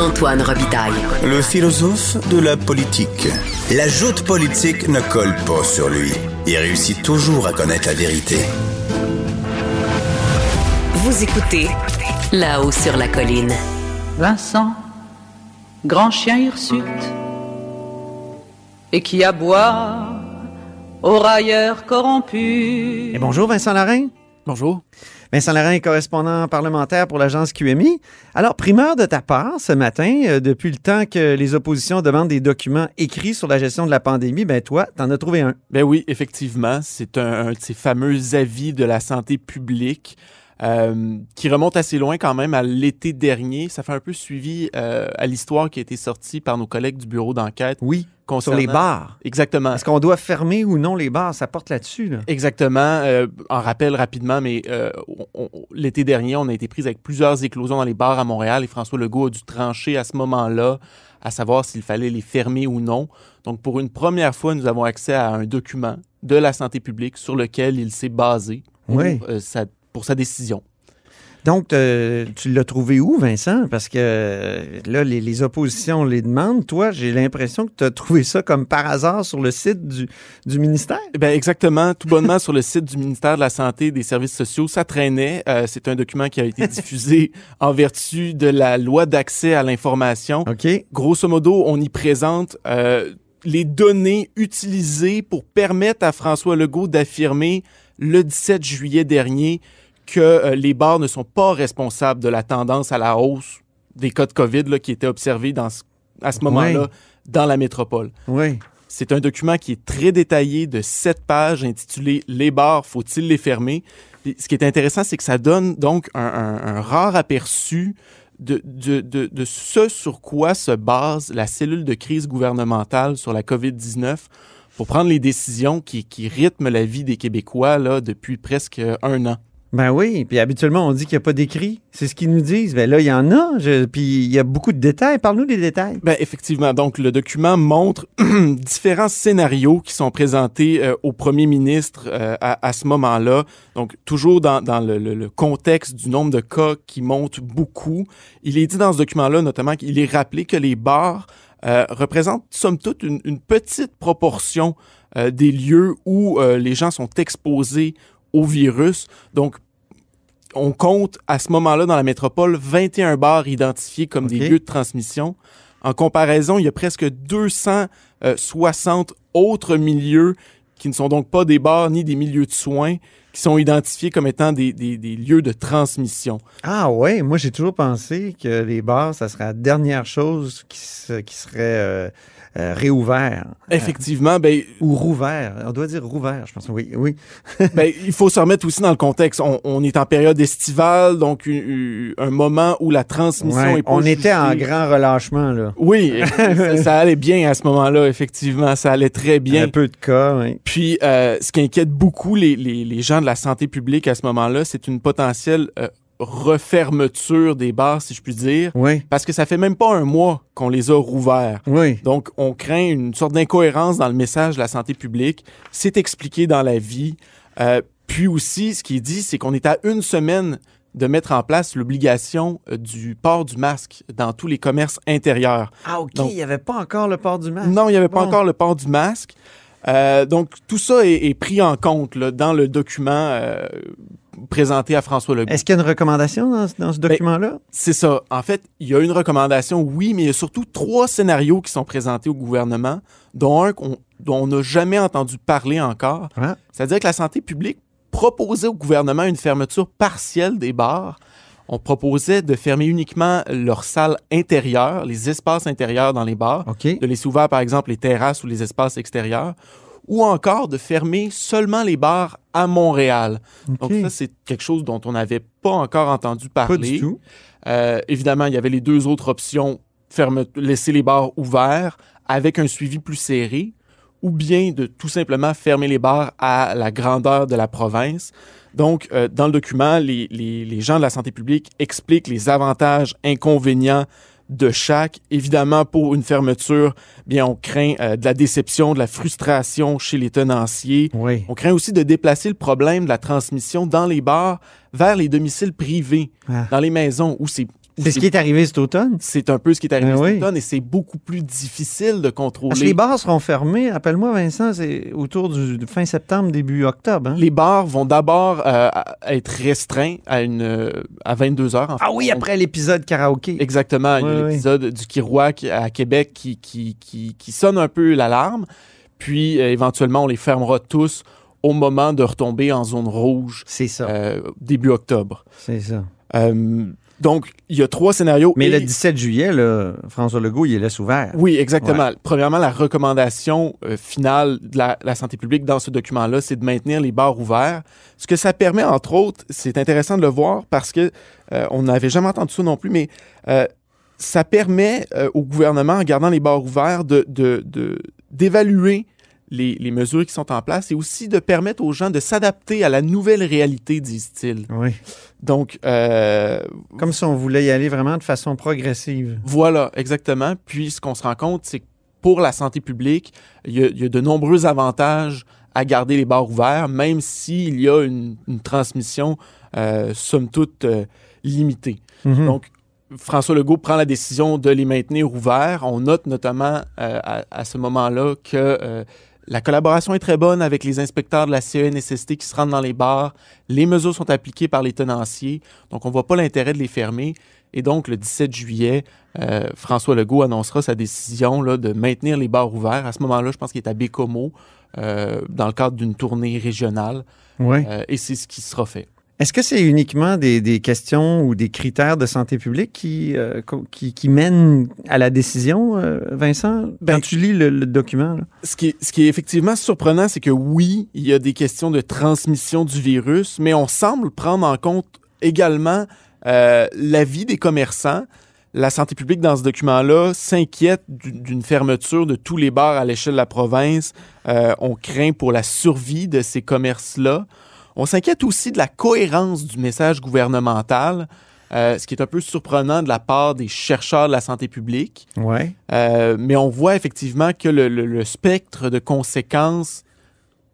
Antoine Robitaille. Le philosophe de la politique. La joute politique ne colle pas sur lui. Il réussit toujours à connaître la vérité. Vous écoutez là-haut sur la colline. Vincent, grand chien hirsute, et qui aboie aux railleurs corrompus. Et bonjour Vincent Larrain. Bonjour. Vincent Larrain est correspondant parlementaire pour l'agence QMI. Alors, primeur de ta part ce matin, euh, depuis le temps que les oppositions demandent des documents écrits sur la gestion de la pandémie, ben toi, t'en as trouvé un. Ben oui, effectivement, c'est un de ces fameux avis de la santé publique euh, qui remonte assez loin quand même à l'été dernier. Ça fait un peu suivi euh, à l'histoire qui a été sortie par nos collègues du bureau d'enquête. Oui. Sur les bars. Exactement. Est-ce qu'on doit fermer ou non les bars? Ça porte là-dessus. Là. Exactement. Euh, en rappel rapidement, mais euh, l'été dernier, on a été pris avec plusieurs éclosions dans les bars à Montréal et François Legault a dû trancher à ce moment-là à savoir s'il fallait les fermer ou non. Donc, pour une première fois, nous avons accès à un document de la santé publique sur lequel il s'est basé oui. euh, sa, pour sa décision. Donc, euh, tu l'as trouvé où, Vincent? Parce que euh, là, les, les, oppositions les demandent. Toi, j'ai l'impression que tu as trouvé ça comme par hasard sur le site du, du ministère. Ben exactement, tout bonnement sur le site du ministère de la Santé et des Services sociaux. Ça traînait. Euh, c'est un document qui a été diffusé en vertu de la loi d'accès à l'information. OK. Grosso modo, on y présente euh, les données utilisées pour permettre à François Legault d'affirmer le 17 juillet dernier que euh, les bars ne sont pas responsables de la tendance à la hausse des cas de COVID là, qui étaient observés dans ce, à ce moment-là Oui. dans la métropole. Oui. C'est un document qui est très détaillé de sept pages intitulé Les bars, faut-il les fermer? Ce qui est intéressant, c'est que ça donne donc un, un- un rare aperçu de, de, de, de ce sur quoi se base la cellule de crise gouvernementale sur la COVID-19 pour prendre les décisions qui, qui rythment la vie des Québécois là, depuis presque un an. Ben oui, puis habituellement, on dit qu'il n'y a pas d'écrit. C'est ce qu'ils nous disent. Ben là, il y en a, je- puis il y a beaucoup de détails. Parle-nous des détails. Ben, effectivement. Donc, le document montre différents scénarios qui sont présentés euh, au premier ministre euh, à, ce moment-là. Donc, toujours dans, le, contexte du nombre de cas qui monte beaucoup. Il est dit dans ce document-là, notamment, qu'il est rappelé que les bars euh, représentent, somme toute, une, une petite proportion des lieux où les gens sont exposés au virus. Donc, on compte à ce moment-là dans la métropole 21 bars identifiés comme des lieux de transmission. En comparaison, il y a presque 260 autres milieux qui ne sont donc pas des bars ni des milieux de soins qui sont identifiés comme étant des, des- des lieux de transmission. Ah ouais, moi j'ai toujours pensé que les bars, ça serait la dernière chose qui, se- qui serait euh, euh, réouvert. Effectivement, ben, Ou rouvert. On doit dire rouvert, je pense. Oui, oui. ben, il faut se remettre aussi dans le contexte. On, on est en période estivale, donc u- u- un moment où la transmission Ouais, est pas on était en grand relâchement, là. Oui, ça, ça allait bien à ce moment-là, effectivement. Ça allait très bien. Un peu de cas, oui. Puis, euh, ce qui inquiète beaucoup les, les, les gens de la santé publique à ce moment-là, c'est une potentielle euh, refermeture des bars, si je puis dire, Oui, parce que ça fait même pas un mois qu'on les a rouverts. oui. Donc, on craint une sorte d'incohérence dans le message de la santé publique. C'est expliqué dans la vie. Euh, puis aussi, ce qui est dit, c'est qu'on est à une semaine de mettre en place l'obligation euh, du port du masque dans tous les commerces intérieurs. Ah, OK, Donc- il n'y avait pas encore le port du masque. Non, il n'y avait pas encore le port du masque. Euh, donc, tout ça est, est pris en compte là, dans le document euh, présenté à François Legault. Est-ce qu'il y a une recommandation dans, ce- dans ce Ben, document-là? C'est ça. En fait, il y a une recommandation, oui, mais il y a surtout trois scénarios qui sont présentés au gouvernement, dont un dont on n'a jamais entendu parler encore. Ah. C'est-à-dire que la santé publique proposait au gouvernement une fermeture partielle des bars. On proposait de fermer uniquement leurs salles intérieures, les espaces intérieurs dans les bars, OK. de laisser ouverts, par exemple, les terrasses ou les espaces extérieurs, ou encore de fermer seulement les bars à Montréal. Donc OK. ça, c'est quelque chose dont on n'avait pas encore entendu Pas parler. du tout. Euh, évidemment, il y avait les deux autres options ferme, laisser les bars ouverts avec un suivi plus serré, ou bien de tout simplement fermer les bars à la grandeur de la province. Donc, euh, dans le document, les, les, les gens de la santé publique expliquent les avantages, inconvénients de chaque. Évidemment, pour une fermeture, bien, on craint euh, de la déception, de la frustration chez les tenanciers. Oui. On craint aussi de déplacer le problème de la transmission dans les bars vers les domiciles privés, Ah. dans les maisons où c'est C'est ce qui est arrivé cet automne. c'est un peu ce qui est arrivé Ben cet oui. automne et c'est beaucoup plus difficile de contrôler. Parce que les bars seront fermés, appelle-moi Vincent, c'est autour du fin septembre, début octobre. hein? Les bars vont d'abord euh, être restreints à, une, à 22 heures. en fait. Ah oui, après l'épisode karaoké. Exactement. Oui, l'épisode du Kirouac à Québec qui, qui, qui, qui sonne un peu l'alarme. Puis, euh, éventuellement, on les fermera tous au moment de retomber en zone rouge C'est ça. euh, début octobre. C'est ça. Euh, donc, il y a trois scénarios. Mais et- le 17 juillet, là, François Legault, il laisse ouvert. Oui, exactement. Premièrement, la recommandation euh, finale de la, la santé publique dans ce document-là, c'est de maintenir les bars ouverts. Ce que ça permet, entre autres, c'est intéressant de le voir parce que euh, on n'avait jamais entendu ça non plus, mais euh, ça permet au gouvernement, en gardant les bars ouverts, de- d'évaluer les, les mesures qui sont en place et aussi de permettre aux gens de s'adapter à la nouvelle réalité, disent-ils. Oui. Donc, euh, Comme si on voulait y aller vraiment de façon progressive. Voilà, exactement. Puis ce qu'on se rend compte, c'est que pour la santé publique, il y, a, il y a de nombreux avantages à garder les bars ouverts, même s'il y a une, une transmission, euh, somme toute, euh, limitée. Mhm. Donc, François Legault prend la décision de les maintenir ouverts. On note notamment euh, à, à ce moment-là que la collaboration est très bonne avec les inspecteurs de la CENSST qui se rendent dans les bars. Les mesures sont appliquées par les tenanciers, donc on ne voit pas l'intérêt de les fermer. Et donc, le 17 juillet, euh, François Legault annoncera sa décision là, de maintenir les bars ouverts. À ce moment-là, je pense qu'il est à Bécomo, euh, dans le cadre d'une tournée régionale, Oui. euh, et c'est ce qui sera fait. Est-ce que c'est uniquement des, des questions ou des critères de santé publique qui, euh, qui, qui mènent à la décision, euh, Vincent? Ben- Quand tu lis le, le document, là? Ce qui, est, ce qui est effectivement surprenant, c'est que oui, il y a des questions de transmission du virus, mais on semble prendre en compte également euh, l'avis des commerçants. La santé publique, dans ce document-là, s'inquiète du- d'une fermeture de tous les bars à l'échelle de la province. Euh, on craint pour la survie de ces commerces-là. On s'inquiète aussi de la cohérence du message gouvernemental, euh, ce qui est un peu surprenant de la part des chercheurs de la santé publique. Euh, mais on voit effectivement que le, le- le spectre de conséquences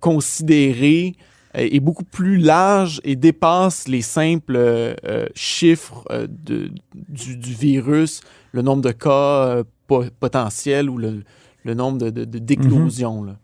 considérées est beaucoup plus large et dépasse les simples euh, chiffres de- du, du virus, le nombre de cas po- potentiels ou le, le nombre de, de- de- d'éclosions. là.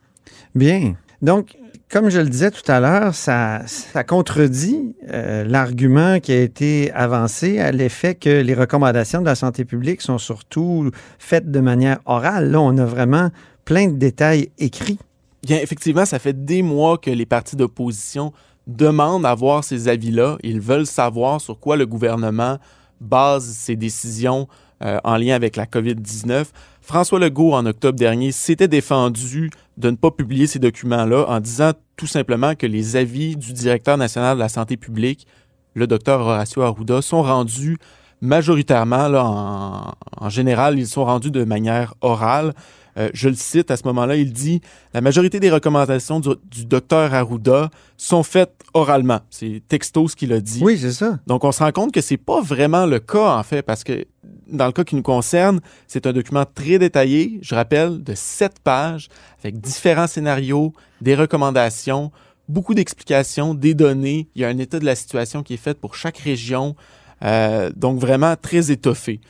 Bien. Donc, comme je le disais tout à l'heure, ça, contredit euh, l'argument qui a été avancé à l'effet que les recommandations de la santé publique sont surtout faites de manière orale. Là, on a vraiment plein de détails écrits. Bien, effectivement, ça fait des mois que les partis d'opposition demandent à voir ces avis-là. Ils veulent savoir sur quoi le gouvernement base ses décisions euh, en lien avec la COVID-19. François Legault, en octobre dernier, s'était défendu de ne pas publier ces documents-là en disant tout simplement que les avis du directeur national de la santé publique, le docteur Horacio Arruda, sont rendus majoritairement, là, en, en général, ils sont rendus de manière orale. Euh, je le cite à ce moment-là, il dit La majorité des recommandations du, du docteur Arruda sont faites oralement. C'est texto ce qu'il a dit. Oui, c'est ça. Donc, on se rend compte que c'est pas vraiment le cas, en fait, parce que dans le cas qui nous concerne, c'est un document très détaillé, je rappelle, de sept pages, avec différents scénarios, des recommandations, beaucoup d'explications, des données. Il y a un état de la situation qui est fait pour chaque région. Euh, donc, vraiment très étoffé.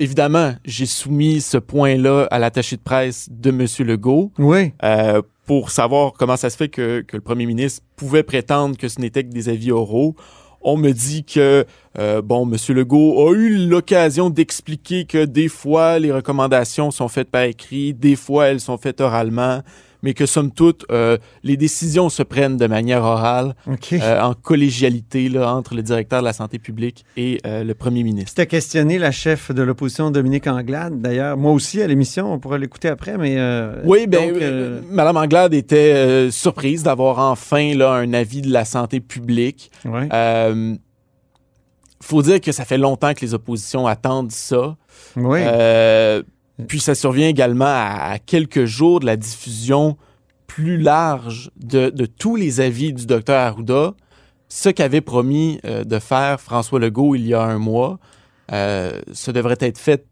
Évidemment, j'ai soumis ce point-là à l'attaché de presse de M. Legault Oui. euh, pour savoir comment ça se fait que, que le premier ministre pouvait prétendre que ce n'était que des avis oraux. On me dit que, euh, bon, M. Legault a eu l'occasion d'expliquer que des fois, les recommandations sont faites par écrit, des fois, elles sont faites oralement, mais que, somme toute, euh, les décisions se prennent de manière orale, euh, en collégialité là, entre le directeur de la santé publique et euh, le premier ministre. Tu as questionné la chef de l'opposition, Dominique Anglade, d'ailleurs. Moi aussi, à l'émission, on pourra l'écouter après, mais... Oui, euh, Madame Anglade était surprise d'avoir enfin là, un avis de la santé publique. ouais. Faut dire que ça fait longtemps que les oppositions attendent ça. Oui. Euh, puis ça survient également à, à quelques jours de la diffusion plus large de, de tous les avis du docteur Arruda, ce qu'avait promis euh, de faire François Legault il y a un mois. Euh, ça devrait être fait,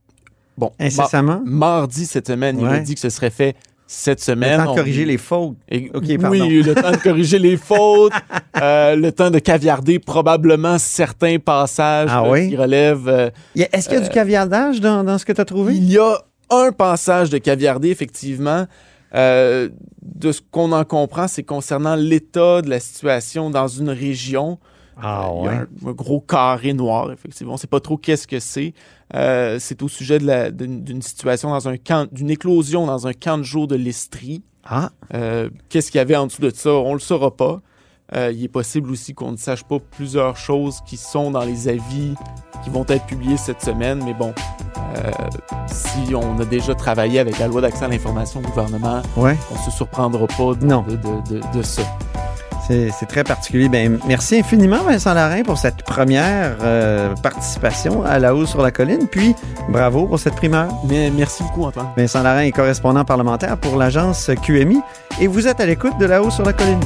bon, ma- Incessamment? mardi cette semaine. Il a dit que ce serait fait cette Le semaine. temps de On- corriger les fautes. et- oui, le temps de corriger les fautes, euh, le temps de caviarder probablement certains passages Ah euh, oui? qui relèvent. euh, Est-ce qu'il y a du caviardage dans, dans ce que tu as trouvé? il y a un passage de caviardé, effectivement. Euh, de ce qu'on en comprend, c'est concernant l'état de la situation dans une région. Ah Euh, il y a un, un gros carré noir, effectivement. On ne sait pas trop qu'est-ce que c'est. Euh, c'est au sujet d'une situation dans un camp, d'une éclosion dans un camp de jour de l'Estrie. Ah, Qu'est-ce qu'il y avait en dessous de ça? On ne le saura pas. Il est possible aussi qu'on ne sache pas plusieurs choses qui sont dans les avis qui vont être publiés cette semaine. Mais bon, si on a déjà travaillé avec la loi d'accès à l'information au gouvernement, ouais. on ne se surprendra pas de, Non. de, de- de- de ça. C'est très particulier. Ben, merci infiniment, Vincent Larin, pour cette première euh, participation à La Haut sur la Colline. Puis, bravo pour cette primeur. Mais merci beaucoup, Antoine. Vincent Larin est correspondant parlementaire pour l'agence QMI. Et vous êtes à l'écoute de La Haut sur la Colline.